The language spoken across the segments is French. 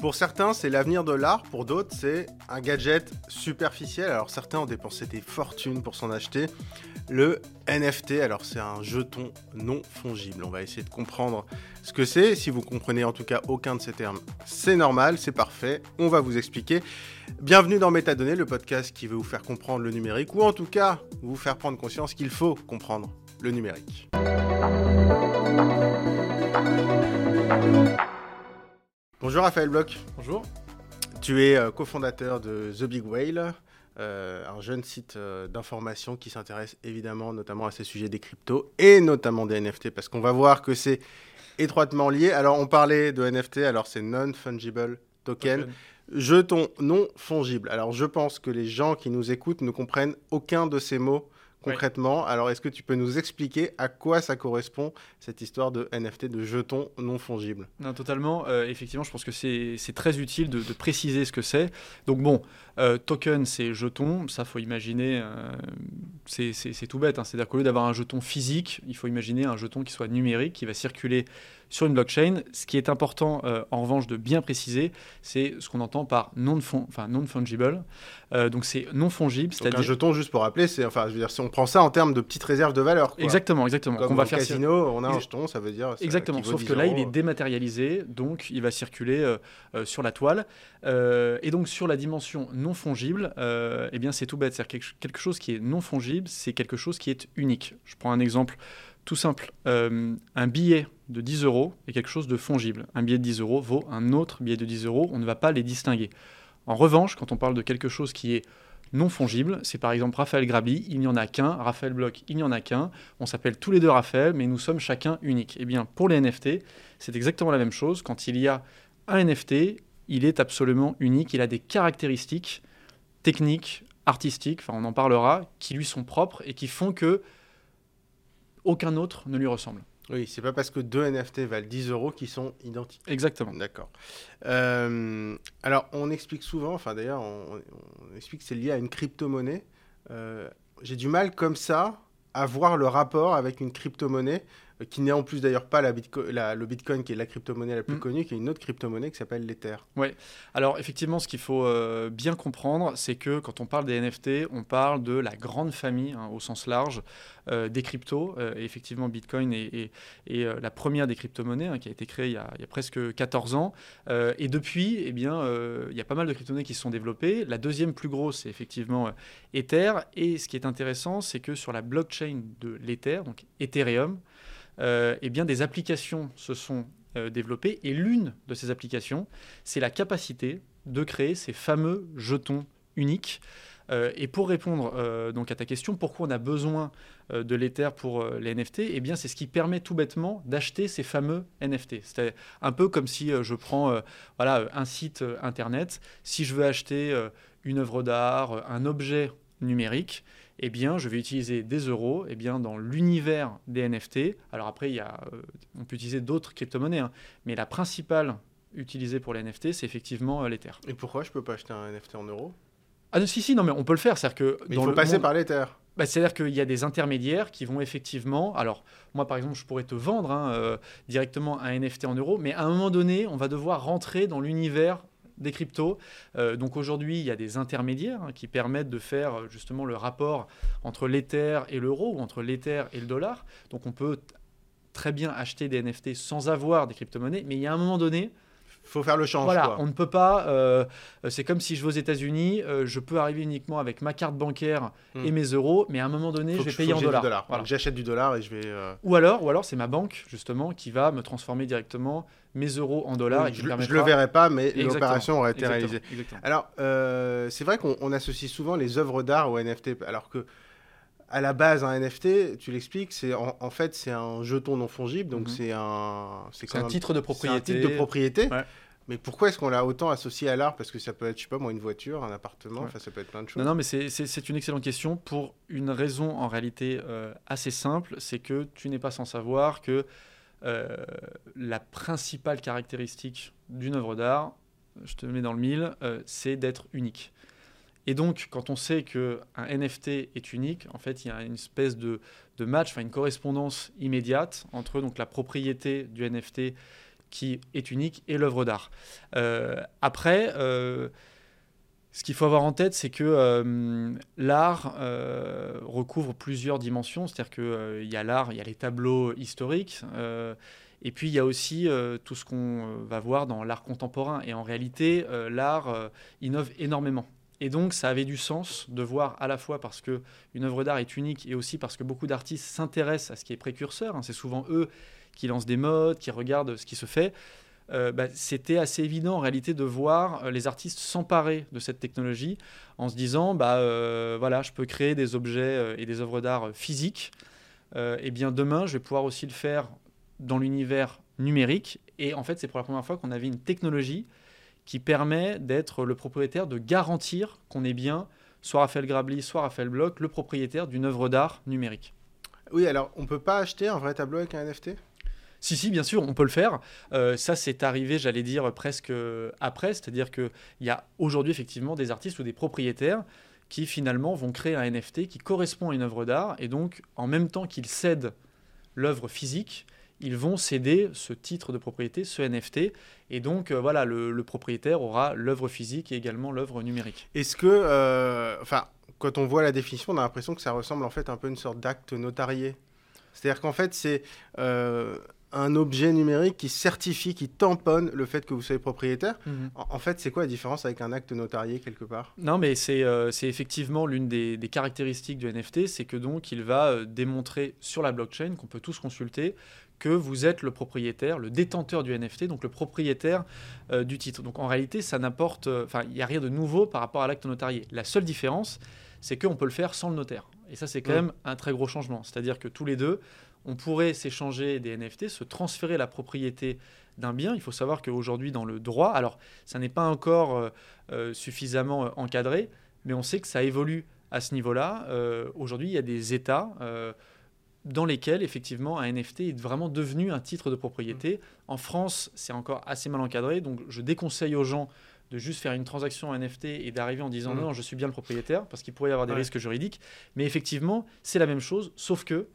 Pour certains, c'est l'avenir de l'art, pour d'autres, c'est un gadget superficiel. Alors certains ont dépensé des fortunes pour s'en acheter. Le NFT, alors c'est un jeton non fongible. On va essayer de comprendre ce que c'est. Si vous comprenez en tout cas aucun de ces termes, c'est normal, c'est parfait. On va vous expliquer. Bienvenue dans Métadonnées, le podcast qui veut vous faire comprendre le numérique, ou en tout cas vous faire prendre conscience qu'il faut comprendre le numérique. Bonjour Raphaël Bloch. Bonjour. Tu es euh, cofondateur de The Big Whale, euh, un jeune site euh, d'information qui s'intéresse évidemment notamment à ces sujets des cryptos et notamment des NFT parce qu'on va voir que c'est étroitement lié. Alors on parlait de NFT, alors c'est non-fungible token. token. Jeton non fongible. Alors je pense que les gens qui nous écoutent ne comprennent aucun de ces mots concrètement. Alors, est-ce que tu peux nous expliquer à quoi ça correspond, cette histoire de NFT, de jetons non fongibles? Non, totalement. Euh, effectivement, je pense que c'est très utile de, préciser ce que c'est. Donc, bon, euh, token, c'est jeton. Ça, faut imaginer, euh, c'est tout bête. Hein. C'est-à-dire qu'au lieu d'avoir un jeton physique, il faut imaginer un jeton qui soit numérique, qui va circuler sur une blockchain. Ce qui est important, euh, en revanche, de bien préciser, c'est ce qu'on entend par non-fungible. Euh, donc c'est non fongible, c'est-à-dire un jeton, juste pour rappeler, c'est enfin, je veux dire, si on prend ça en termes de petites réserves de valeur. Exactement, exactement. Comme on va faire casino, on a un jeton, ça veut dire. Exactement. Sauf que là, il est dématérialisé, donc il va circuler euh, sur la toile. et donc sur la dimension non fongible, eh bien c'est tout bête, c'est quelque chose qui est non fongible, c'est quelque chose qui est unique. Je prends un exemple tout simple. un billet de 10 euros est quelque chose de fongible. Un billet de 10 euros vaut un autre billet de 10 euros, on ne va pas les distinguer. En revanche, quand on parle de quelque chose qui est non fongible, c'est par exemple Raphaël Grabi, il n'y en a qu'un, Raphaël Bloch, il n'y en a qu'un, on s'appelle tous les deux Raphaël, mais nous sommes chacun uniques. Eh bien, pour les NFT, c'est exactement la même chose. Quand il y a un NFT, il est absolument unique, il a des caractéristiques techniques, artistiques, enfin on en parlera, qui lui sont propres et qui font que aucun autre ne lui ressemble. Oui, c'est pas parce que deux NFT valent 10 euros qu'ils sont identiques. Exactement. D'accord. Euh, alors, on explique souvent, enfin d'ailleurs, on, explique que c'est lié à une crypto-monnaie. Euh, j'ai du mal comme ça à voir le rapport avec une crypto-monnaie qui n'est en plus d'ailleurs pas la le Bitcoin qui est la crypto-monnaie la plus mm. connue, qui est une autre crypto-monnaie qui s'appelle l'Ether. Oui, alors effectivement, ce qu'il faut euh, bien comprendre, c'est que quand on parle des NFT, on parle de la grande famille, hein, au sens large, euh, des cryptos. Euh, et effectivement, Bitcoin est, la première des crypto-monnaies hein, qui a été créée il y a, presque 14 ans. et depuis, eh bien, il y a pas mal de crypto-monnaies qui se sont développées. La deuxième plus grosse, c'est effectivement Ether. Et ce qui est intéressant, c'est que sur la blockchain de l'Ether, donc Ethereum, euh, eh bien, des applications se sont euh, développées. Et l'une de ces applications, c'est la capacité de créer ces fameux jetons uniques. Euh, et pour répondre donc à ta question, pourquoi on a besoin de l'Ether pour les NFT Eh bien, c'est ce qui permet tout bêtement d'acheter ces fameux NFT. C'est un peu comme si je prends voilà, un site internet. Si je veux acheter une œuvre d'art, un objet numérique, eh bien, je vais utiliser des euros eh bien, dans l'univers des NFT. Alors après, il y a, euh, on peut utiliser d'autres crypto-monnaies, hein, mais la principale utilisée pour les NFT, c'est effectivement euh, l'Ether. Et pourquoi je ne peux pas acheter un NFT en euros? Ah non, si, si, non, mais on peut le faire. C'est-à-dire que mais il faut passer par l'Ether. Bah, C'est-à-dire qu'il y a des intermédiaires qui vont effectivement. Alors, moi, par exemple, je pourrais te vendre hein, euh, directement un NFT en euros, mais à un moment donné, on va devoir rentrer dans l'univers des cryptos. Euh, donc aujourd'hui, il y a des intermédiaires hein, qui permettent de faire euh, justement le rapport entre l'Ether et l'euro ou entre l'Ether et le dollar. Donc on peut très bien acheter des NFT sans avoir des crypto-monnaies, mais il y a un moment donné, faut faire le change. Voilà, on ne peut pas. Euh, c'est comme si je vais aux États-Unis, je peux arriver uniquement avec ma carte bancaire hmm. et mes euros, mais à un moment donné, je vais payer en dollars. J'achète du dollar et je vais. Ou alors, ou alors c'est ma banque justement qui va me transformer directement mes euros en dollars. je ne le verrai pas, mais l'opération aurait été réalisée. Alors, euh, c'est vrai qu'on associe souvent les œuvres d'art au NFT, alors que à la base, un NFT, tu l'expliques, c'est en, fait c'est un jeton non fongible, donc mhm. c'est un c'est un, titre de propriété. Un titre de propriété. Mais pourquoi est-ce qu'on l'a autant associé à l'art? Parce que ça peut être, je sais pas moi, une voiture, un appartement, enfin ça peut être plein de choses. Non, non mais c'est une excellente question pour une raison en réalité euh, assez simple, c'est que tu n'es pas sans savoir que euh, la principale caractéristique d'une œuvre d'art, je te mets dans le mille, euh, c'est d'être unique. Et donc, quand on sait qu'un NFT est unique, en fait, il y a une espèce de, match, enfin une correspondance immédiate entre donc, la propriété du NFT qui est unique et l'œuvre d'art. après, ce qu'il faut avoir en tête, c'est que l'art recouvre plusieurs dimensions. C'est-à-dire qu'il y a l'art, il y a les tableaux historiques. Et puis il y a aussi tout ce qu'on va voir dans l'art contemporain. Et en réalité, l'art innove énormément. Et donc, ça avait du sens de voir à la fois parce que une œuvre d'art est unique et aussi parce que beaucoup d'artistes s'intéressent à ce qui est précurseur. Hein. C'est souvent eux qui lancent des modes, qui regardent ce qui se fait. Euh, bah, c'était assez évident en réalité de voir euh, les artistes s'emparer de cette technologie en se disant bah euh, voilà je peux créer des objets et des œuvres d'art physiques et bien demain je vais pouvoir aussi le faire dans l'univers numérique et en fait c'est pour la première fois qu'on avait une technologie qui permet d'être le propriétaire, de garantir qu'on est bien, soit Raphaël Grabli, soit Raphaël Bloch, le propriétaire d'une œuvre d'art numérique. Oui, alors on ne peut pas acheter un vrai tableau avec un NFT si, si, bien sûr, on peut le faire. Euh, ça, c'est arrivé, j'allais dire, presque après. C'est-à-dire qu'il y a aujourd'hui, effectivement, des artistes ou des propriétaires qui, finalement, vont créer un NFT qui correspond à une œuvre d'art. Et donc, en même temps qu'ils cèdent l'œuvre physique, ils vont céder ce titre de propriété, ce NFT. Et donc, euh, voilà, le, propriétaire aura l'œuvre physique et également l'œuvre numérique. Est-ce que, euh, enfin, quand on voit la définition, on a l'impression que ça ressemble en fait un peu à une sorte d'acte notarié? C'est-à-dire qu'en fait, c'est euh, un objet numérique qui certifie, qui tamponne le fait que vous soyez propriétaire. Mhm. En, fait, c'est quoi la différence avec un acte notarié quelque part? Non, mais c'est effectivement l'une des, des, caractéristiques du NFT, c'est que donc il va démontrer sur la blockchain qu'on peut tous consulter que vous êtes le propriétaire, le détenteur du NFT, donc le propriétaire euh, du titre. Donc en réalité, ça n'apporte, euh, enfin, il n'y a rien de nouveau par rapport à l'acte notarié. La seule différence, c'est qu'on peut le faire sans le notaire. Et ça, c'est quand même un très gros changement. C'est-à-dire que tous les deux, on pourrait s'échanger des NFT, se transférer la propriété d'un bien. Il faut savoir qu'aujourd'hui, dans le droit, alors ça n'est pas encore euh, suffisamment encadré, mais on sait que ça évolue à ce niveau-là. Aujourd'hui, il y a des États dans lesquels effectivement un NFT est vraiment devenu un titre de propriété. Mmh. En France, c'est encore assez mal encadré, donc je déconseille aux gens de juste faire une transaction NFT et d'arriver en disant mmh. non, je suis bien le propriétaire, parce qu'il pourrait y avoir des risques juridiques. Mais effectivement, c'est la même chose, sauf que,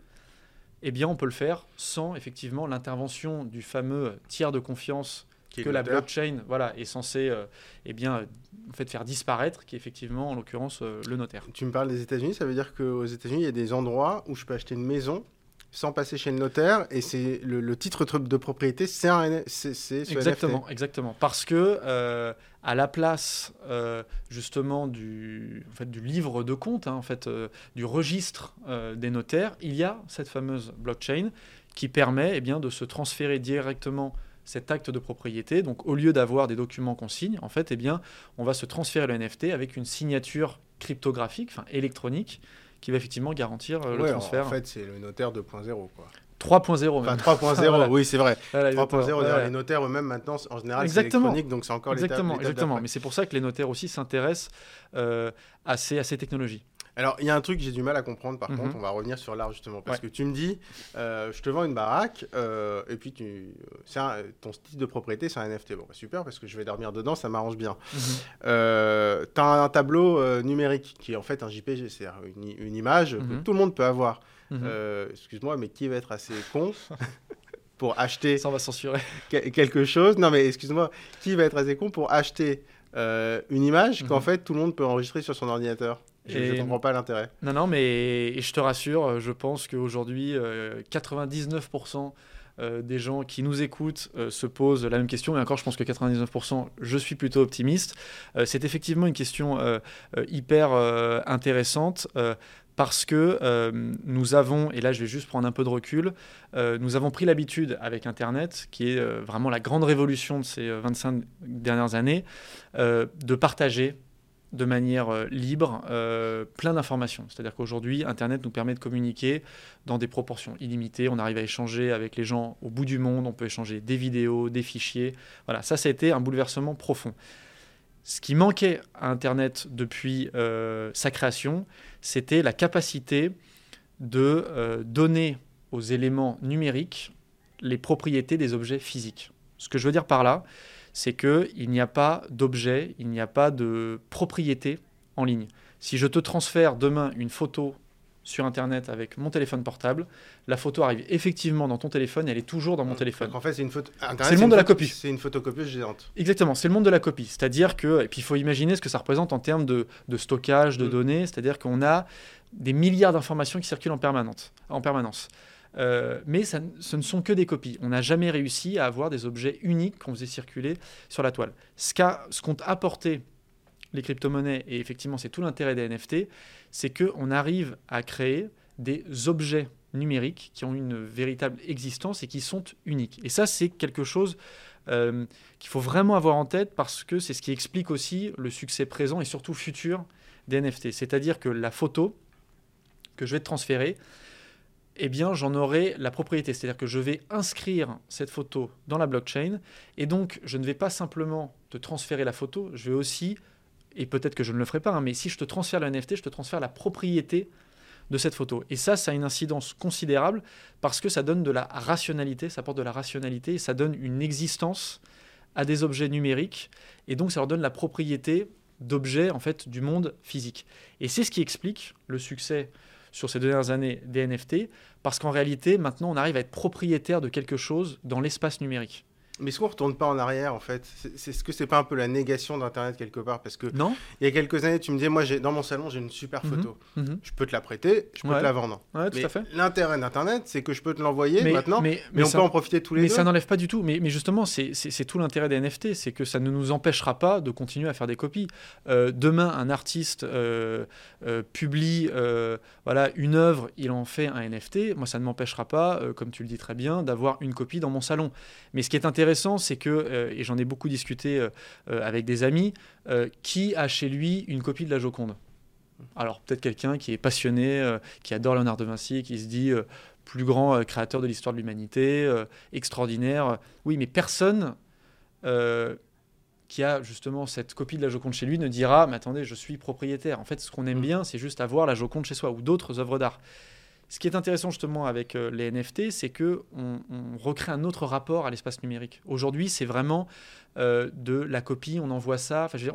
eh bien, on peut le faire sans effectivement l'intervention du fameux tiers de confiance que la blockchain voilà, est censée euh, eh bien, en fait, faire disparaître, qui est effectivement, en l'occurrence, euh, le notaire. Tu me parles des États-Unis, ça veut dire qu'aux États-Unis, il y a des endroits où je peux acheter une maison sans passer chez le notaire et c'est le, titre de propriété c'est c'est exactement NFT. exactement parce que euh, à la place justement du en fait du livre de compte hein, en fait du registre des notaires il y a cette fameuse blockchain qui permet eh bien de se transférer directement cet acte de propriété. Donc au lieu d'avoir des documents qu'on signe, en fait, eh bien, on va se transférer le NFT avec une signature cryptographique, enfin électronique, qui va effectivement garantir euh, le transfert. En fait, c'est le notaire 2.0 quoi. 3.0 enfin, 3.0, oui, c'est vrai. 3.0, les notaires eux-mêmes maintenant, en général, c'est électronique, donc c'est encore Exactement, exactement. Mais c'est pour ça que les notaires aussi s'intéressent euh, à, ces, à ces technologies. Alors, il y a un truc que j'ai du mal à comprendre, par mhm. contre, on va revenir sur l'art justement. Parce que tu me dis, euh, je te vends une baraque, euh, et puis tu, un, ton style de propriété, c'est un NFT. Bon, bah, super, parce que je vais dormir dedans, ça m'arrange bien. Mhm. Euh, tu as un, tableau numérique qui est en fait un JPG, c'est une, une, image que mhm. tout le monde peut avoir. Excuse-moi, mais qui va être assez con pour acheter. Ça, on va censurer. quelque chose. Non, mais excuse-moi, qui va être assez con pour acheter une image qu'en fait tout le monde peut enregistrer sur son ordinateur? Je ne comprends pas l'intérêt. Non, non, mais je te rassure, je pense qu'aujourd'hui, 99% euh, euh, des gens qui nous écoutent euh, se posent la même question. Et encore, je pense que 99%, je suis plutôt optimiste. c'est effectivement une question hyper intéressante. parce que nous avons, et là je vais juste prendre un peu de recul, nous avons pris l'habitude avec Internet, qui est vraiment la grande révolution de ces 25 dernières années, de partager de manière euh, libre euh, plein d'informations. C'est-à-dire qu'aujourd'hui, Internet nous permet de communiquer dans des proportions illimitées. On arrive à échanger avec les gens au bout du monde, on peut échanger des vidéos, des fichiers. Voilà, ça, ça a été un bouleversement profond. Ce qui manquait à Internet depuis euh, sa création, c'était la capacité de donner aux éléments numériques les propriétés des objets physiques. Ce que je veux dire par là, c'est qu'il n'y a pas d'objet, il n'y a pas de propriété en ligne. Si je te transfère demain une photo sur Internet avec mon téléphone portable. La photo arrive effectivement dans ton téléphone, elle est toujours dans mon téléphone. en fait, c'est une photo. C'est le monde de la copie. C'est une photocopieuse géante. Exactement, c'est le monde de la copie. C'est-à-dire que, et puis il faut imaginer ce que ça représente en termes de, stockage, de mm. données. C'est-à-dire qu'on a des milliards d'informations qui circulent en, en permanence. Euh, mais ce ne sont que des copies. On n'a jamais réussi à avoir des objets uniques qu'on faisait circuler sur la toile. Ce qu'ont apporté les crypto-monnaies, et effectivement c'est tout l'intérêt des NFT, c'est qu'on arrive à créer des objets numériques qui ont une véritable existence et qui sont uniques. Et ça, c'est quelque chose euh, qu'il faut vraiment avoir en tête parce que c'est ce qui explique aussi le succès présent et surtout futur des NFT. C'est-à-dire que la photo que je vais te transférer, eh bien, j'en aurai la propriété. C'est-à-dire que je vais inscrire cette photo dans la blockchain et donc je ne vais pas simplement te transférer la photo, je vais aussi et peut-être que je ne le ferai pas, hein, mais si je te transfère le NFT, je te transfère la propriété de cette photo. Et ça, ça a une incidence considérable parce que ça donne de la rationalité, ça apporte de la rationalité et ça donne une existence à des objets numériques et donc ça leur donne la propriété d'objets en fait du monde physique. Et c'est ce qui explique le succès sur ces dernières années des NFT parce qu'en réalité, maintenant, on arrive à être propriétaire de quelque chose dans l'espace numérique. Mais est-ce qu'on ne retourne pas en arrière, en fait? C'est ce que c'est pas un peu la négation d'Internet quelque part? Parce que non. il y a quelques années, tu me disais, moi, dans mon salon, j'ai une super mhm. photo. Mhm. Je peux te la prêter, je peux te la vendre. Ouais, tout à fait. L'intérêt d'Internet, c'est que je peux te l'envoyer maintenant, mais, on peut en profiter tous les deux. Mais ça n'enlève pas du tout. Mais, justement, c'est tout l'intérêt des NFT, c'est que ça ne nous empêchera pas de continuer à faire des copies. Euh, demain, un artiste euh, euh, publie voilà, une œuvre, il en fait un NFT. Moi, ça ne m'empêchera pas, comme tu le dis très bien, d'avoir une copie dans mon salon. Mais ce qui est intéressant, c'est que euh, et j'en ai beaucoup discuté euh, euh, avec des amis, qui a chez lui une copie de la Joconde alors peut-être quelqu'un qui est passionné, qui adore Léonard de Vinci, qui se dit plus grand créateur de l'histoire de l'humanité, extraordinaire. Oui, mais personne qui a justement cette copie de la Joconde chez lui ne dira mais attendez, je suis propriétaire. En fait, ce qu'on aime mm. bien, c'est juste avoir la Joconde chez soi ou d'autres œuvres d'art. Ce qui est intéressant justement avec euh, les NFT, c'est que on, recrée un autre rapport à l'espace numérique. Aujourd'hui, c'est vraiment euh, de la copie, on envoie ça. Il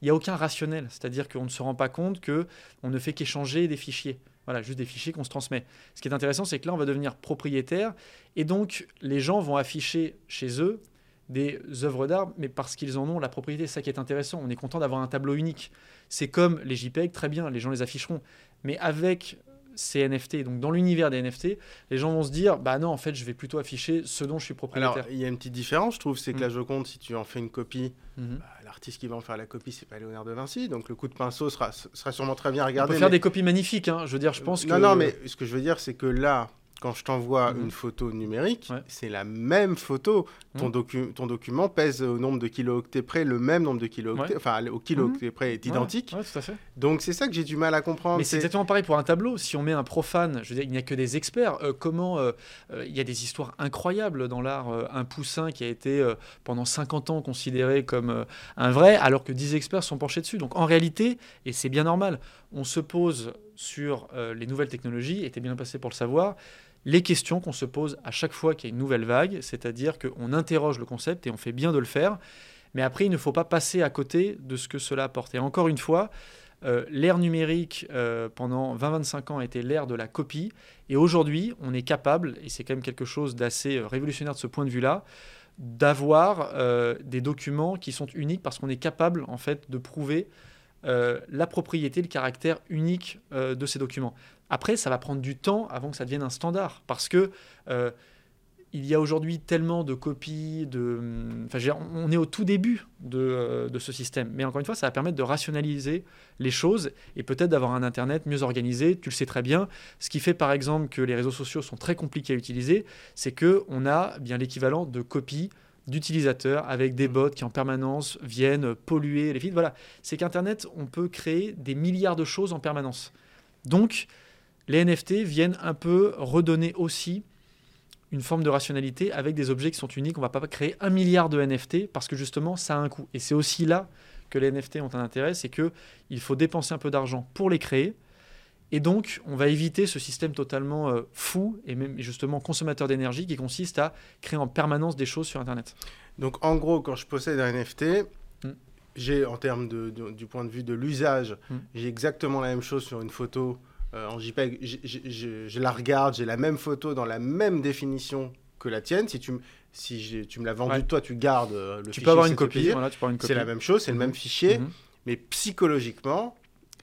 n'y a aucun rationnel, c'est-à-dire qu'on ne se rend pas compte que on ne fait qu'échanger des fichiers. Voilà, juste des fichiers qu'on se transmet. Ce qui est intéressant, c'est que là, on va devenir propriétaire, et donc les gens vont afficher chez eux des œuvres d'art, mais parce qu'ils en ont la propriété. C'est ça qui est intéressant. On est content d'avoir un tableau unique. C'est comme les JPEG, très bien, les gens les afficheront. Mais avec ces NFT. Donc dans l'univers des NFT, les gens vont se dire bah non, en fait, je vais plutôt afficher ce dont je suis propriétaire. Alors, il y a une petite différence, je trouve, c'est que la mm. Joconde, si tu en fais une copie, mm-hmm. bah, l'artiste qui va en faire la copie, c'est pas Léonard de Vinci, donc le coup de pinceau sera, sera sûrement très bien regardé. On peut faire des copies magnifiques, hein. je veux dire, je pense que... Non, non, mais ce que je veux dire, c'est que là, quand je t'envoie mhm. une photo numérique, c'est la même photo. Ton, mhm. ton, document pèse au nombre de kilooctets près, le même nombre de kilooctets, enfin au kilooctet mhm. près est identique. tout à fait. Donc c'est ça que j'ai du mal à comprendre. Mais c'est exactement pareil pour un tableau. Si on met un profane, je veux dire, il n'y a que des experts. Euh, comment euh, euh, il y a des histoires incroyables dans l'art. un poussin qui a été pendant 50 ans considéré comme un vrai, alors que 10 experts sont penchés dessus. Donc en réalité, et c'est bien normal, on se pose sur les nouvelles technologies, était bien passé pour le savoir les questions qu'on se pose à chaque fois qu'il y a une nouvelle vague, c'est-à-dire qu'on interroge le concept et on fait bien de le faire, mais après il ne faut pas passer à côté de ce que cela apporte. Et encore une fois, euh, l'ère numérique euh, pendant 20-25 ans a été l'ère de la copie, et aujourd'hui on est capable, et c'est quand même quelque chose d'assez euh, révolutionnaire de ce point de vue-là, d'avoir des documents qui sont uniques parce qu'on est capable en fait de prouver la propriété, le caractère unique de ces documents. Après, ça va prendre du temps avant que ça devienne un standard, parce que euh, il y a aujourd'hui tellement de copies, de, enfin, on est au tout début euh, de, ce système. Mais encore une fois, ça va permettre de rationaliser les choses et peut-être d'avoir un Internet mieux organisé. Tu le sais très bien. Ce qui fait par exemple que les réseaux sociaux sont très compliqués à utiliser, c'est que on a bien l'équivalent de copies d'utilisateurs avec des bots qui en permanence viennent polluer les feeds. Voilà, c'est qu'Internet, on peut créer des milliards de choses en permanence. Donc, les NFT viennent un peu redonner aussi une forme de rationalité avec des objets qui sont uniques. On ne va pas créer un milliard de NFT parce que justement, ça a un coût. Et c'est aussi là que les NFT ont un intérêt, c'est qu'il faut dépenser un peu d'argent pour les créer. Et donc, on va éviter ce système totalement euh, fou et même justement consommateur d'énergie qui consiste à créer en permanence des choses sur Internet. Donc, en gros, quand je possède un NFT, hmm. j'ai, en termes de, du point de vue de l'usage, hmm. j'ai exactement la même chose sur une photo euh, en JPEG, je, je la regarde, j'ai la même photo dans la même définition que la tienne. Si tu, si me l'as vendu, Ouais. toi, tu gardes euh, le Tu fichier, peux avoir c'est une ton copie. plaisir. Voilà, tu peux avoir une copie. C'est la même chose, c'est le Mhm. même fichier, Mhm. mais psychologiquement,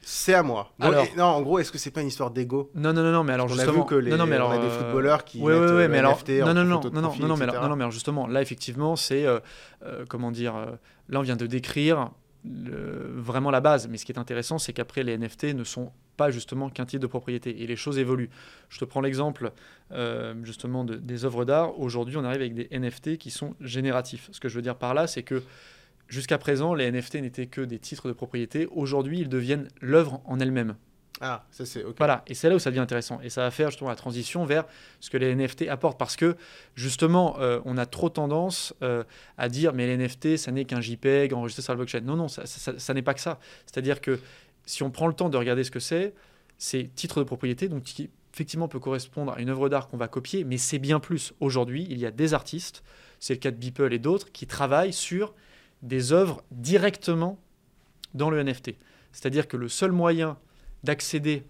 c'est à moi. Donc, Alors- et- non, en gros, est-ce que c'est pas une histoire d'ego? Non, non, non, non, mais alors On a justement. vu que les, non, non, mais alors, on a des footballeurs qui Ouais, mettent ouais, ouais, mais alors, NFT non, non, non, non, non, non, non, mais alors, non, non, mais alors justement, là, effectivement, c'est, euh, euh, comment dire, euh, là, on vient de décrire le- vraiment la base, mais ce qui est intéressant, c'est qu'après, les NFT ne sont pas justement qu'un titre de propriété, et les choses évoluent. Je te prends l'exemple, euh, justement, de- des œuvres d'art. Aujourd'hui, on arrive avec des NFT qui sont génératifs. Ce que je veux dire par là, c'est que jusqu'à présent, les NFT n'étaient que des titres de propriété. Aujourd'hui, ils deviennent l'œuvre en elle-même. Ah, ça c'est ok. Voilà, et c'est là où ça devient intéressant. Et ça va faire justement la transition vers ce que les NFT apportent. Parce que justement, euh, on a trop tendance euh, à dire, mais les NFT, ça n'est qu'un JPEG enregistré sur la blockchain. Non, non, ça, ça- ça- ça n'est pas que ça. C'est-à-dire que si on prend le temps de regarder ce que c'est, c'est titre de propriété, donc qui effectivement peut correspondre à une œuvre d'art qu'on va copier, mais c'est bien plus. Aujourd'hui, il y a des artistes, c'est le cas de Beeple et d'autres, qui travaillent sur des œuvres directement dans le NFT. C'est-à-dire que le seul moyen d'accéder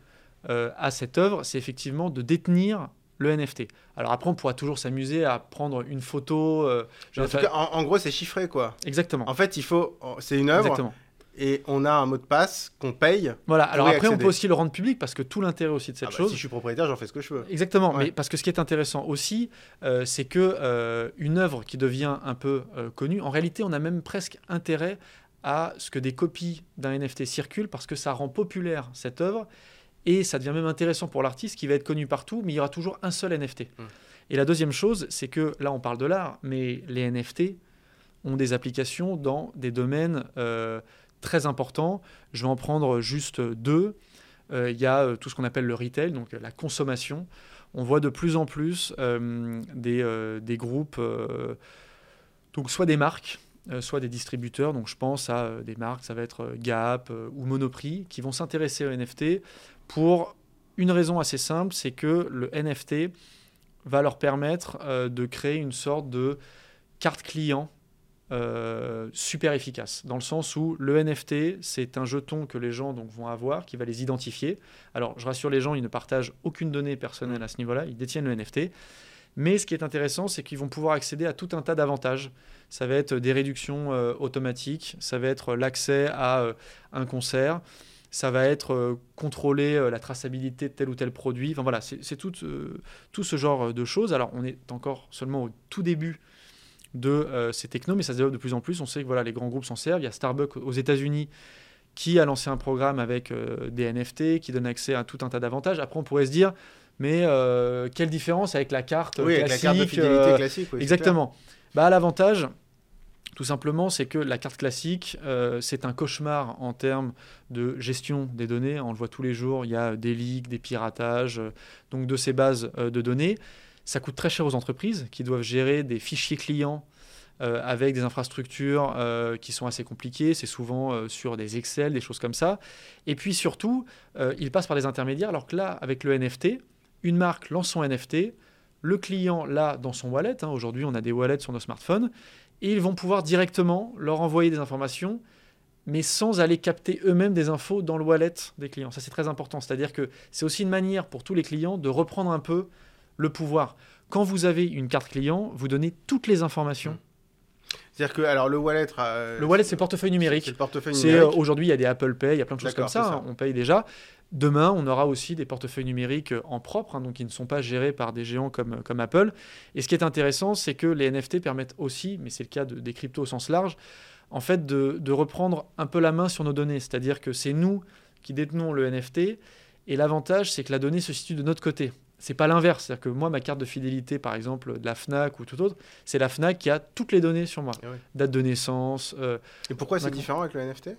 euh, à cette œuvre, c'est effectivement de détenir le NFT. Alors après, on pourra toujours s'amuser à prendre une photo. euh, Mais en, tout cas, en, en gros, c'est chiffré quoi. Exactement. En fait, il faut. C'est une œuvre Exactement. Et on a un mot de passe qu'on paye. Voilà. Alors après, on peut aussi le rendre public parce que tout l'intérêt aussi de cette Ah bah, chose. si je suis propriétaire, j'en fais ce que je veux. Exactement, Ouais. mais parce que ce qui est intéressant aussi, euh, c'est que euh, une œuvre qui devient un peu euh, connue, en réalité, on a même presque intérêt à ce que des copies d'un NFT circulent parce que ça rend populaire cette œuvre et ça devient même intéressant pour l'artiste qui va être connu partout, mais il y aura toujours un seul NFT. Mm. Et la deuxième chose, c'est que là, on parle de l'art, mais les NFT ont des applications dans des domaines euh, très importants. Je vais en prendre juste deux. Euh, Il y a euh, tout ce qu'on appelle le retail, donc euh, la consommation. On voit de plus en plus des, des groupes, donc soit des marques, soit des distributeurs. Donc je pense à des marques, ça va être Gap ou Monoprix, qui vont s'intéresser au NFT pour une raison assez simple, c'est que le NFT va leur permettre de créer une sorte de carte client euh, super efficace, dans le sens où le NFT, c'est un jeton que les gens donc, vont avoir, qui va les identifier. Alors, je rassure les gens, ils ne partagent aucune donnée personnelle à ce niveau-là, ils détiennent le NFT. Mais ce qui est intéressant, c'est qu'ils vont pouvoir accéder à tout un tas d'avantages. Ça va être des réductions euh, automatiques, ça va être l'accès à euh, un concert, ça va être contrôler la traçabilité de tel ou tel produit. Enfin voilà, c'est tout, tout ce genre de choses. Alors, on est encore seulement au tout début de euh, ces technos, mais ça se développe de plus en plus. On sait que voilà, les grands groupes s'en servent. Il y a Starbucks aux États-Unis qui a lancé un programme avec euh, des NFT qui donne accès à tout un tas d'avantages. Après, on pourrait se dire, mais euh, quelle différence avec la carte Oui, avec la classique carte de fidélité classique. oui, c'est Exactement. Bah, l'avantage, tout simplement, c'est que la carte classique, euh, c'est un cauchemar en termes de gestion des données. On le voit tous les jours, il y a des leaks, des piratages, euh, donc de ces bases euh, de données. Ça coûte très cher aux entreprises qui doivent gérer des fichiers clients euh, avec des infrastructures euh, qui sont assez compliquées. C'est souvent euh, sur des Excel, des choses comme ça. Et puis surtout, ils passent par des intermédiaires, alors que là, avec le NFT, une marque lance son NFT, le client l'a dans son wallet. hein. Aujourd'hui, on a des wallets sur nos smartphones. Et ils vont pouvoir directement leur envoyer des informations, mais sans aller capter eux-mêmes des infos dans le wallet des clients. Ça, c'est très important. C'est-à-dire que c'est aussi une manière pour tous les clients de reprendre un peu le pouvoir. Quand vous avez une carte client, vous donnez toutes les informations. C'est-à-dire que alors le wallet. euh, Le wallet, c'est le portefeuille C'est numérique. le portefeuille C'est euh, numérique. aujourd'hui, il y a des Apple Pay, il y a plein de choses comme D'accord, ça, c'est ça. hein, on paye déjà. Demain, on aura aussi des portefeuilles numériques euh, en propre, hein, donc qui ne sont pas gérés par des géants comme, comme Apple. Et ce qui est intéressant, c'est que les NFT permettent aussi, mais c'est le cas de- des cryptos au sens large, en fait, de, de reprendre un peu la main sur nos données. C'est-à-dire que c'est nous qui détenons le NFT, et l'avantage, c'est que la donnée se situe de notre côté. C'est pas l'inverse, c'est-à-dire que moi, ma carte de fidélité, par exemple, de la Fnac ou tout autre, c'est la Fnac qui a toutes les données sur moi. Ah ouais. Date de naissance, euh, Et pourquoi c'est différent avec le NFT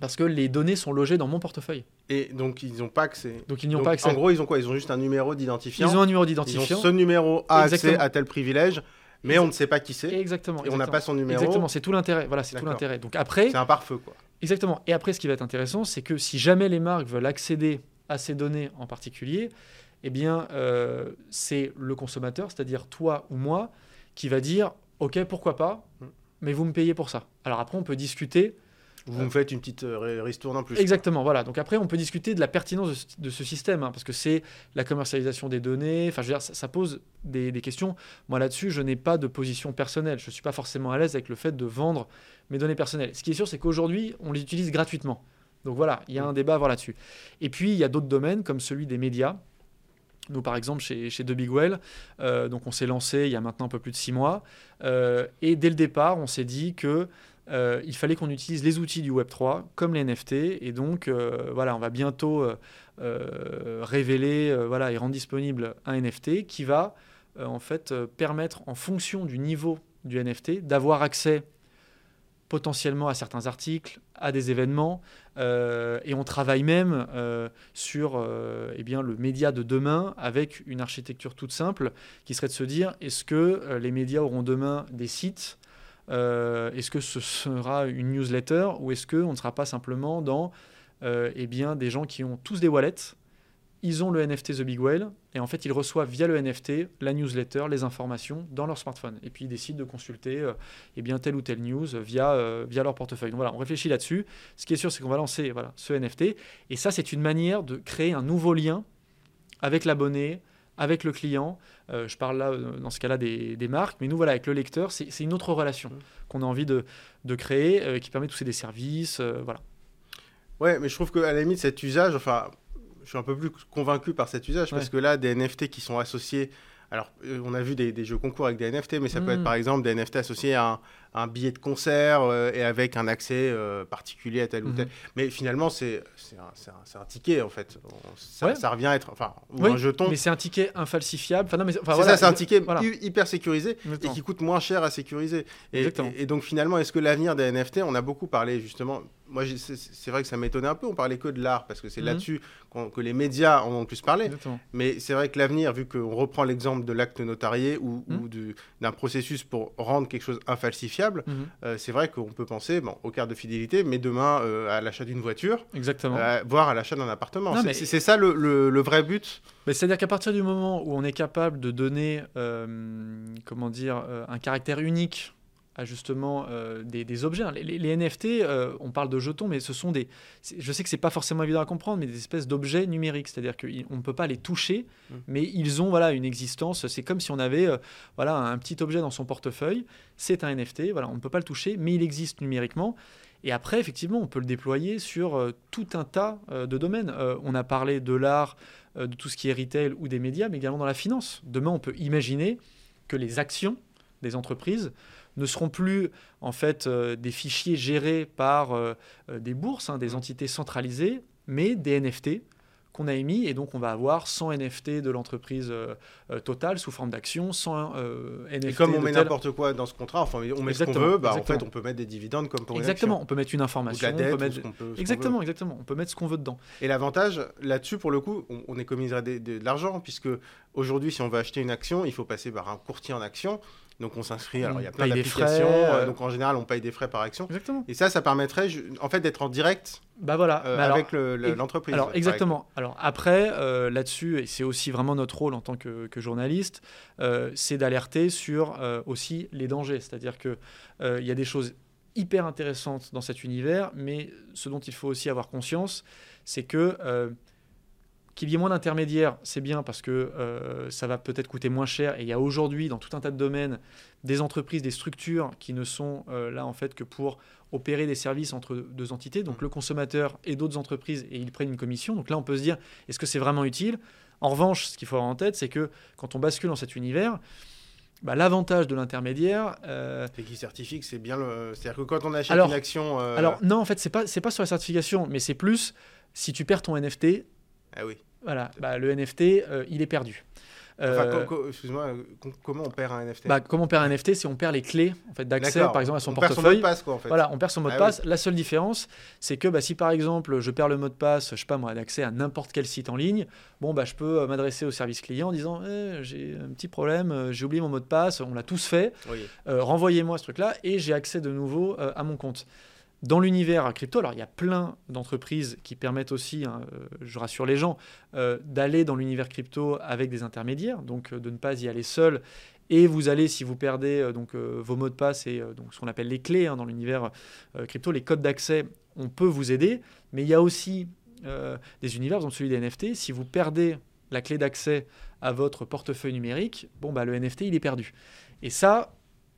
parce que les données sont logées dans mon portefeuille. Et donc ils n'ont pas accès. Donc ils n'y ont Donc, pas accès. En gros, ils ont quoi? Ils ont juste un numéro d'identifiant. ils ont un numéro d'identifiant. ce numéro a accès à tel privilège, mais on ne sait pas qui c'est. Exactement. Et on n'a pas son numéro. Exactement, c'est tout l'intérêt. Voilà, c'est tout l'intérêt. Donc après, C'est un pare-feu, quoi. exactement. Et après, ce qui va être intéressant, c'est que si jamais les marques veulent accéder à ces données en particulier, eh bien, euh, c'est le consommateur, c'est-à-dire toi ou moi, qui va dire, ok, pourquoi pas, Mm. mais vous me payez pour ça. Alors après, on peut discuter Vous me faites une petite euh, ristourne en plus. Exactement, voilà. Donc après, on peut discuter de la pertinence de ce, de ce système, hein, parce que c'est la commercialisation des données. Enfin, je veux dire, ça, ça pose des, des, questions. Moi, là-dessus, je n'ai pas de position personnelle. Je ne suis pas forcément à l'aise avec le fait de vendre mes données personnelles. Ce qui est sûr, c'est qu'aujourd'hui, on les utilise gratuitement. Donc voilà, il y a un débat à avoir là-dessus. Et puis, il y a d'autres domaines, comme celui des médias. Nous, par exemple, chez, chez The Big euh, on s'est lancé il y a maintenant un peu plus de six mois. Euh, et dès le départ, on s'est dit que euh, il fallait qu'on utilise les outils du Web3 comme les NFT. Et donc, euh, voilà, on va bientôt révéler voilà, et rendre disponible un NFT qui va en fait permettre, en fonction du niveau du NFT, d'avoir accès potentiellement à certains articles, à des événements, euh, et on travaille même euh, sur euh, eh le média de demain avec une architecture toute simple qui serait de se dire est-ce que les médias auront demain des sites Est-ce que ce sera une newsletter ou est-ce qu'on ne sera pas simplement dans eh des gens qui ont tous des wallets ils ont le NFT The Big Whale et en fait ils reçoivent via le NFT la newsletter, les informations dans leur smartphone et puis ils décident de consulter euh, eh bien telle ou telle news via, euh, via leur portefeuille. Donc voilà, on réfléchit là-dessus. Ce qui est sûr, c'est qu'on va lancer voilà, ce NFT et ça c'est une manière de créer un nouveau lien avec l'abonné, avec le client. Euh, je parle là, euh, dans ce cas-là, des, des, marques, mais nous, voilà, avec le lecteur, c'est une autre relation mmh. qu'on a envie de, de créer, euh, qui permet de pousser des services, euh, voilà. Ouais, mais je trouve qu'à la limite, cet usage, enfin, je suis un peu plus convaincu par cet usage ouais. parce que là, des NFT qui sont associés. Alors, euh, on a vu des, des, jeux concours avec des NFT, mais ça mmh. peut être par exemple des NFT associés à un, un billet de concert euh, et avec un accès euh, particulier à tel ou tel. Mais finalement, c'est un, un, ticket en fait. Ça, ouais. ça, revient à être. Enfin, ou oui, un jeton. Mais c'est un ticket infalsifiable. Enfin, enfin, voilà, ça, c'est un ticket voilà. hyper sécurisé Exactement. et qui coûte moins cher à sécuriser. Et, et, et donc, finalement, est-ce que l'avenir des NFT, on a beaucoup parlé justement moi, c'est vrai que ça m'étonnait un peu. On parlait que de l'art parce que c'est mmh. là-dessus qu que les médias en ont le plus parlé. Exactement. Mais c'est vrai que l'avenir, vu qu'on reprend l'exemple de l'acte notarié ou, mmh. ou d'un processus pour rendre quelque chose infalsifiable, mmh. euh, c'est vrai qu'on peut penser bon, aux cartes de fidélité, mais demain euh, à l'achat d'une voiture, Exactement. Euh, voire à l'achat d'un appartement. C'est mais... ça le, le, le, vrai but. C'est-à-dire qu'à partir du moment où on est capable de donner, comment dire, un caractère unique à justement euh, des, des, objets. Les, les, les NFT, euh, on parle de jetons, mais ce sont des. Je sais que c'est pas forcément évident à comprendre, mais des espèces d'objets numériques, c'est-à-dire qu'on ne peut pas les toucher, mmh. mais ils ont voilà une existence. C'est comme si on avait euh, voilà un petit objet dans son portefeuille. C'est un NFT, voilà, on ne peut pas le toucher, mais il existe numériquement. Et après, effectivement, on peut le déployer sur tout un tas de domaines. On a parlé de l'art, de tout ce qui est retail ou des médias, mais également dans la finance. Demain, on peut imaginer que les actions des entreprises ne seront plus en fait euh, des fichiers gérés par euh, des bourses, hein, des entités centralisées, mais des NFT qu'on a émis. Et donc on va avoir 100 NFT de l'entreprise euh, totale sous forme d'action, 100 euh, NFT. Et comme on met n'importe quoi dans ce contrat, enfin on met exactement, ce qu'on veut, bah, en fait on peut mettre des dividendes comme pour Exactement, on peut mettre une information, dette, on peut mettre... ce peut, ce exactement, exactement, on peut mettre ce qu'on veut dedans. Et l'avantage là-dessus pour le coup, on, on économisera de, de, de l'argent puisque aujourd'hui si on veut acheter une action, il faut passer par un courtier en action donc on s'inscrit, alors il y a plein d'applications, euh... donc en général on paye des frais par action. Exactement. Et ça, ça permettrait en fait d'être en direct bah voilà. Euh, alors, avec l'entreprise. Le, alors exactement. Alors après, euh, là-dessus, et c'est aussi vraiment notre rôle en tant que, que journaliste, euh, c'est d'alerter sur euh, aussi les dangers. C'est-à-dire qu'il euh, y a des choses hyper intéressantes dans cet univers, mais ce dont il faut aussi avoir conscience, c'est que qu'il y ait moins d'intermédiaires, c'est bien parce que euh, ça va peut-être coûter moins cher. Et il y a aujourd'hui, dans tout un tas de domaines, des entreprises, des structures qui ne sont euh, là en fait que pour opérer des services entre deux entités, donc le consommateur et d'autres entreprises, et ils prennent une commission. Donc là, on peut se dire, est-ce que c'est vraiment utile? En revanche, ce qu'il faut avoir en tête, c'est que quand on bascule dans cet univers, bah, l'avantage de l'intermédiaire. Euh... Et qui certifie que c'est bien le. C'est-à-dire que quand on achète alors, une action. Euh... Alors, non, en fait, c'est pas, c'est pas sur la certification, mais c'est plus si tu perds ton NFT. Ah oui. Voilà, bah, le NFT, euh, il est perdu. Euh, enfin, excuse-moi, comment on perd un NFT bah, Comment on perd un NFT C'est on perd les clés en fait, d'accès, par exemple, à son on portefeuille. Perd son mot de passe, quoi, en fait. Voilà, on perd son mot de ah, passe. Oui. La seule différence, c'est que bah, si par exemple, je perds le mot de passe, je sais pas moi, d'accès à n'importe quel site en ligne, bon, bah, je peux euh, m'adresser au service client en disant eh, j'ai un petit problème, j'ai oublié mon mot de passe, on l'a tous fait, oui. euh, renvoyez-moi ce truc-là et j'ai accès de nouveau euh, à mon compte. Dans l'univers crypto, alors il y a plein d'entreprises qui permettent aussi, hein, je rassure les gens, euh, d'aller dans l'univers crypto avec des intermédiaires, donc euh, de ne pas y aller seul Et vous allez, si vous perdez donc, vos mots de passe et donc, ce qu'on appelle les clés hein, dans l'univers crypto, les codes d'accès, on peut vous aider. Mais il y a aussi des univers, comme celui des NFT. Si vous perdez la clé d'accès à votre portefeuille numérique, bon, bah, le NFT, il est perdu. Et ça,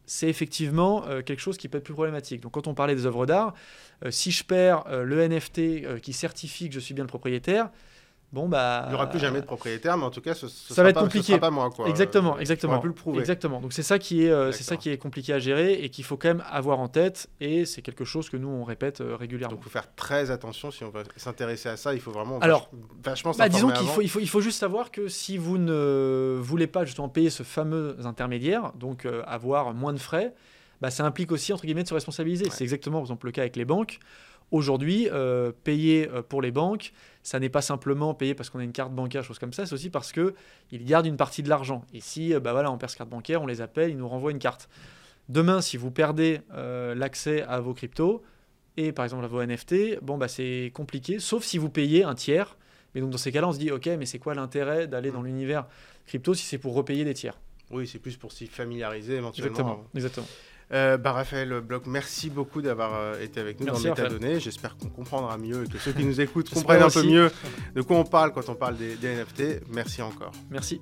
c'est effectivement euh, quelque chose qui peut être plus problématique. Donc quand on parlait des œuvres d'art, euh, si je perds euh, le NFT qui certifie que je suis bien le propriétaire, Bon bah, il n'y aura plus jamais de propriétaire, mais en tout cas, ce, ça va être compliqué. Sera pas moi, quoi. Exactement, exactement. plus le prouver. Exactement. Donc c'est ça qui est, euh, c'est ça qui est compliqué à gérer et qu'il faut quand même avoir en tête. Et c'est quelque chose que nous on répète euh, régulièrement. Donc il faut faire très attention si on veut s'intéresser à ça. Il faut vraiment Alors, vachement bah, disons qu'il faut, il faut, il faut juste savoir que si vous ne voulez pas justement payer ce fameux intermédiaire, donc euh, avoir moins de frais, bah, ça implique aussi entre guillemets de se responsabiliser. C'est exactement par exemple le cas avec les banques. Aujourd'hui, euh, payer euh, pour les banques, ça n'est pas simplement payer parce qu'on a une carte bancaire, chose comme ça, c'est aussi parce qu'ils gardent une partie de l'argent. Et si euh, bah voilà, on perd cette carte bancaire, on les appelle, ils nous renvoient une carte. Demain, si vous perdez l'accès à vos cryptos et par exemple à vos NFT, bon bah c'est compliqué, sauf si vous payez un tiers. Mais donc dans ces cas-là, on se dit, ok, mais c'est quoi l'intérêt d'aller dans l'univers crypto si c'est pour repayer des tiers? Oui, c'est plus pour s'y familiariser éventuellement. Exactement. exactement. Euh, bah, Raphaël Bloch, merci beaucoup d'avoir euh, été avec nous merci dans Métadonnées. J'espère qu'on comprendra mieux et que ceux qui nous écoutent comprennent un peu mieux de quoi on parle quand on parle des, des NFT. Merci encore. Merci.